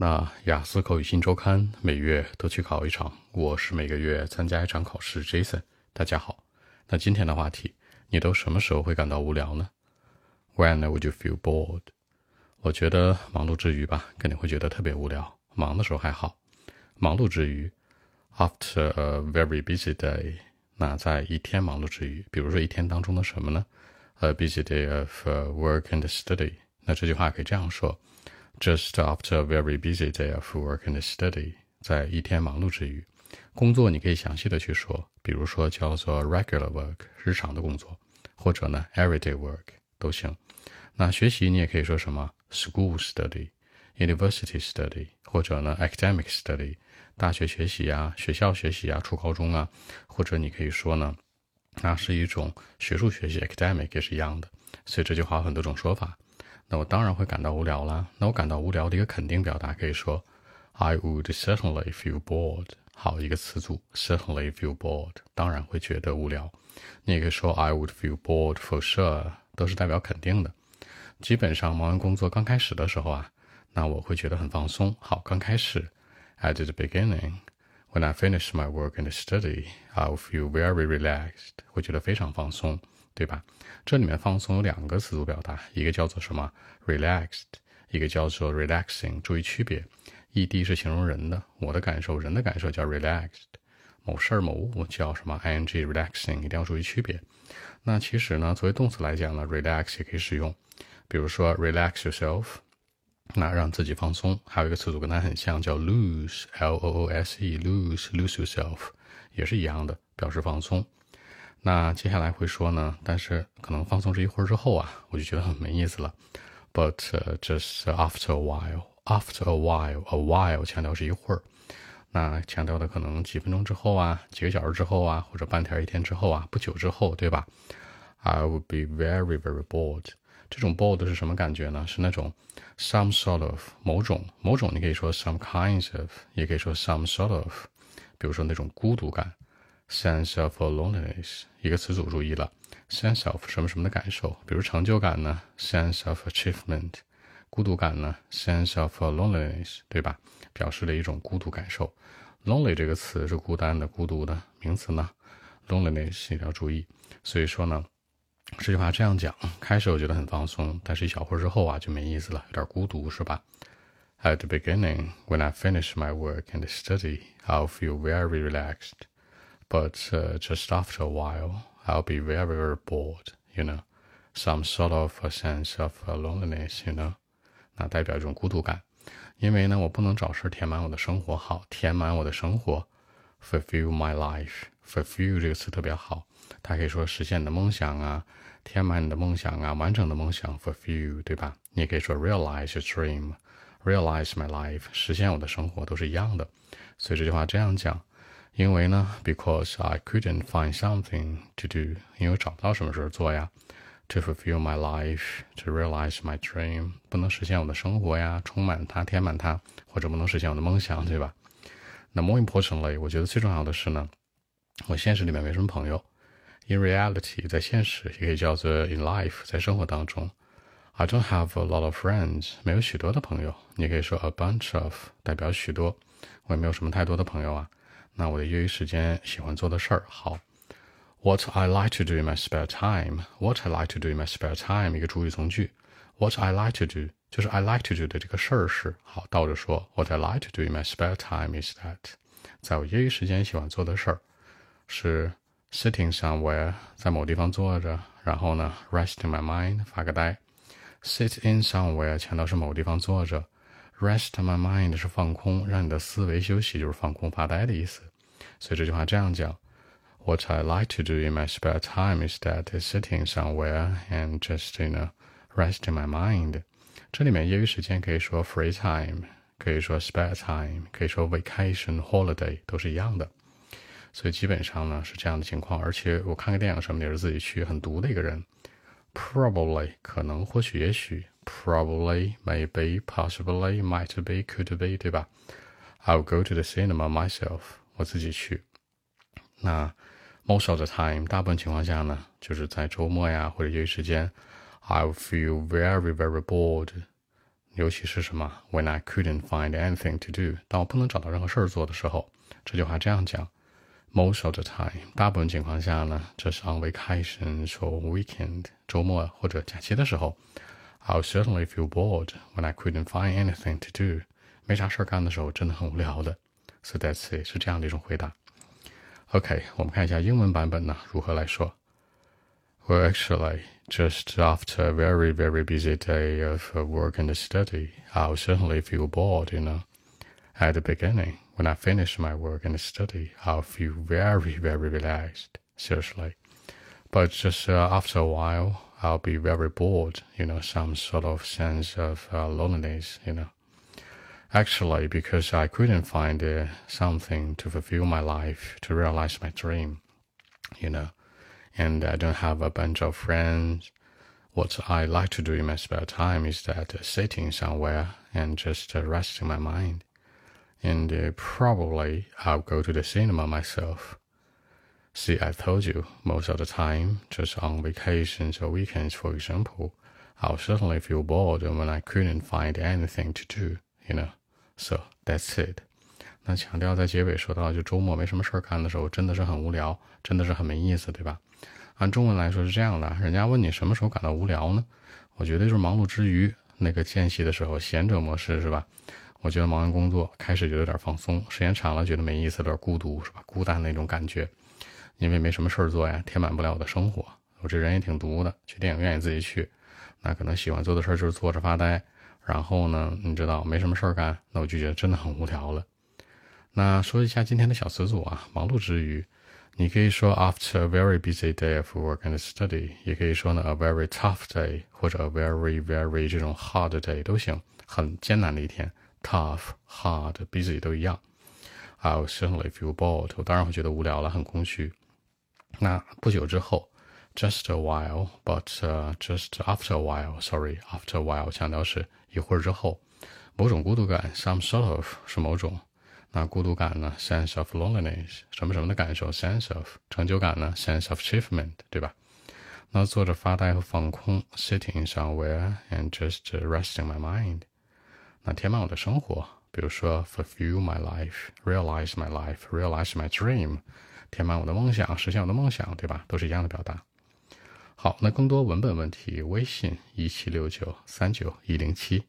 那雅思口语新周刊每月都去考一场，我是每个月参加一场考试。Jason，大家好。那今天的话题，你都什么时候会感到无聊呢？When would you feel bored？我觉得忙碌之余吧，肯定会觉得特别无聊。忙的时候还好，忙碌之余，after a very busy day，那在一天忙碌之余，比如说一天当中的什么呢？A busy day of work and study。那这句话可以这样说。Just after a very busy day of work and study，在一天忙碌之余，工作你可以详细的去说，比如说叫做 regular work，日常的工作，或者呢 everyday work 都行。那学习你也可以说什么 school study，university study，或者呢 academic study，大学学习啊，学校学习啊，初高中啊，或者你可以说呢，那是一种学术学习 academic 也是一样的。所以这句话有很多种说法。那我当然会感到无聊啦。那我感到无聊的一个肯定表达可以说，I would certainly feel bored。好，一个词组，certainly feel bored，当然会觉得无聊。你也可以说 I would feel bored for sure，都是代表肯定的。基本上忙完工作刚开始的时候啊，那我会觉得很放松。好，刚开始，at the beginning，when I finish my work and study, I'll feel very relaxed，会觉得非常放松。对吧？这里面放松有两个词组表达，一个叫做什么？relaxed，一个叫做 relaxing。注意区别，ed 是形容人的，我的感受，人的感受叫 relaxed。某事儿某物叫什么？ing relaxing，一定要注意区别。那其实呢，作为动词来讲呢，relax 也可以使用，比如说 relax yourself，那让自己放松。还有一个词组跟它很像，叫 lose，l o o s e，lose，lose yourself，也是一样的，表示放松。那接下来会说呢，但是可能放松这一会儿之后啊，我就觉得很没意思了。But just after a while, after a while, a while 强调是一会儿，那强调的可能几分钟之后啊，几个小时之后啊，或者半天一天之后啊，不久之后，对吧？I would be very, very bored。这种 bored 是什么感觉呢？是那种 some sort of 某种某种，你可以说 some kinds of，也可以说 some sort of，比如说那种孤独感。Sense of loneliness，一个词组注意了，sense of 什么什么的感受，比如成就感呢，sense of achievement；孤独感呢，sense of loneliness，对吧？表示了一种孤独感受。lonely 这个词是孤单的、孤独的名词呢，loneliness 也要注意。所以说呢，这句话这样讲，开始我觉得很放松，但是一小会儿之后啊就没意思了，有点孤独，是吧？At the beginning, when I finish my work and study, I'll feel very relaxed. But uh, just after a while, I'll be very, very bored, you know, some sort of a sense of loneliness, you know，那代表一种孤独感。因为呢，我不能找事填满我的生活，好，填满我的生活，fulfill my life。fulfill 这个词特别好，它可以说实现你的梦想啊，填满你的梦想啊，完整的梦想，fulfill，对吧？你也可以说 realize your dream，realize my life，实现我的生活都是一样的。所以这句话这样讲。 因为呢，because I couldn't find something to do，因为找不到什么事儿做呀。To fulfill my life, to realize my dream，不能实现我的生活呀，充满它，填满它，或者不能实现我的梦想，对吧？那 more importantly，我觉得最重要的是呢，我现实里面没什么朋友。In reality，在现实也可以叫做 in life，在生活当中，I don't have a lot of friends，没有许多的朋友。你可以说 a bunch of，代表许多。我也没有什么太多的朋友啊。那我的业余时间喜欢做的事儿，好，What I like to do in my spare time，What I like to do in my spare time，一个主语从句，What I like to do 就是 I like to do 的这个事儿是好，倒着说，What I like to do in my spare time is that，在我业余时间喜欢做的事儿是 sitting somewhere，在某地方坐着，然后呢，resting my mind，发个呆，sit in somewhere 强调是某地方坐着。Rest my mind 是放空，让你的思维休息，就是放空发呆的意思。所以这句话这样讲：What I like to do in my spare time is that sitting somewhere and just you know resting my mind。这里面业余时间可以说 free time，可以说 spare time，可以说 vacation holiday 都是一样的。所以基本上呢是这样的情况。而且我看个电影什么的也是自己去，很独的一个人。Probably 可能，或许，也许。Probably, maybe, possibly, might be, could be，对吧？I'll go to the cinema myself，我自己去。那 most of the time，大部分情况下呢，就是在周末呀或者业余时间，I'll feel very, very bored。 尤其是什么？When I couldn't find anything to do，当我不能找到任何事儿做的时候，这句话这样讲 ：Most of the time，大部分情况下呢，这是 on vacation or weekend，周末或者假期的时候，I'll certainly feel bored when I couldn't find anything to do。没啥事儿干的时候，真的很无聊的。So that's it，是这样的一种回答。OK，我们看一下英文版本呢如何来说。Well, actually, just after a very, very busy day of work and study, I'll certainly feel bored, you know. At the beginning, when I finish my work and study, I'll feel very, very relaxed, seriously. But just uh, after a while, I'll be very bored, you know, some sort of sense of uh, loneliness, you know. Actually, because I couldn't find uh, something to fulfill my life, to realize my dream, you know and I don't have a bunch of friends. What I like to do in my spare time is that uh, sitting somewhere and just uh, resting my mind And uh, probably I'll go to the cinema myself. See, I told you, most of the time, just on vacations or weekends, for example, I'll certainly feel bored when I couldn't find anything to do, you know. So that's it. 那强调在结尾说到，就周末没什么事儿干的时候，真的是很无聊，真的是很没意思，对吧？按中文来说是这样的，人家问你什么时候感到无聊呢？我觉得就是忙碌之余那个间隙的时候，闲者模式是吧？ 我觉得忙完工作开始就有点放松，时间长了觉得没意思，有点孤独是吧？孤单那种感觉，因为没什么事儿做呀，填满不了我的生活。我这人也挺独的，去电影院也自己去，那可能喜欢做的事儿就是坐着发呆。然后呢，你知道没什么事儿干，那我就觉得真的很无聊了。那说一下今天的小词组啊，忙碌之余。你可以说 after a very busy day of work and study，也可以说呢 a very tough day 或者 a very very 这种 hard day 都行，很艰难的一天 ，tough、hard、busy 都一样。I'll certainly feel bored，我当然会觉得无聊了，很空虚。那不久之后，just a while，but、uh, just after a while，sorry，after a while 强调是一会儿之后，某种孤独感，some sort of 是某种。那孤独感呢？sense of loneliness，什么什么的感受？sense of 成就感呢？sense of achievement，对吧？那坐着发呆和放空，sitting somewhere and just resting my mind， 填满我的生活，比如说 fulfill my life，realize my life，realize my dream，填满我的梦想，实现我的梦想，对吧？都是一样的表达。好，那更多文本问题，微信一七六九三九一零七。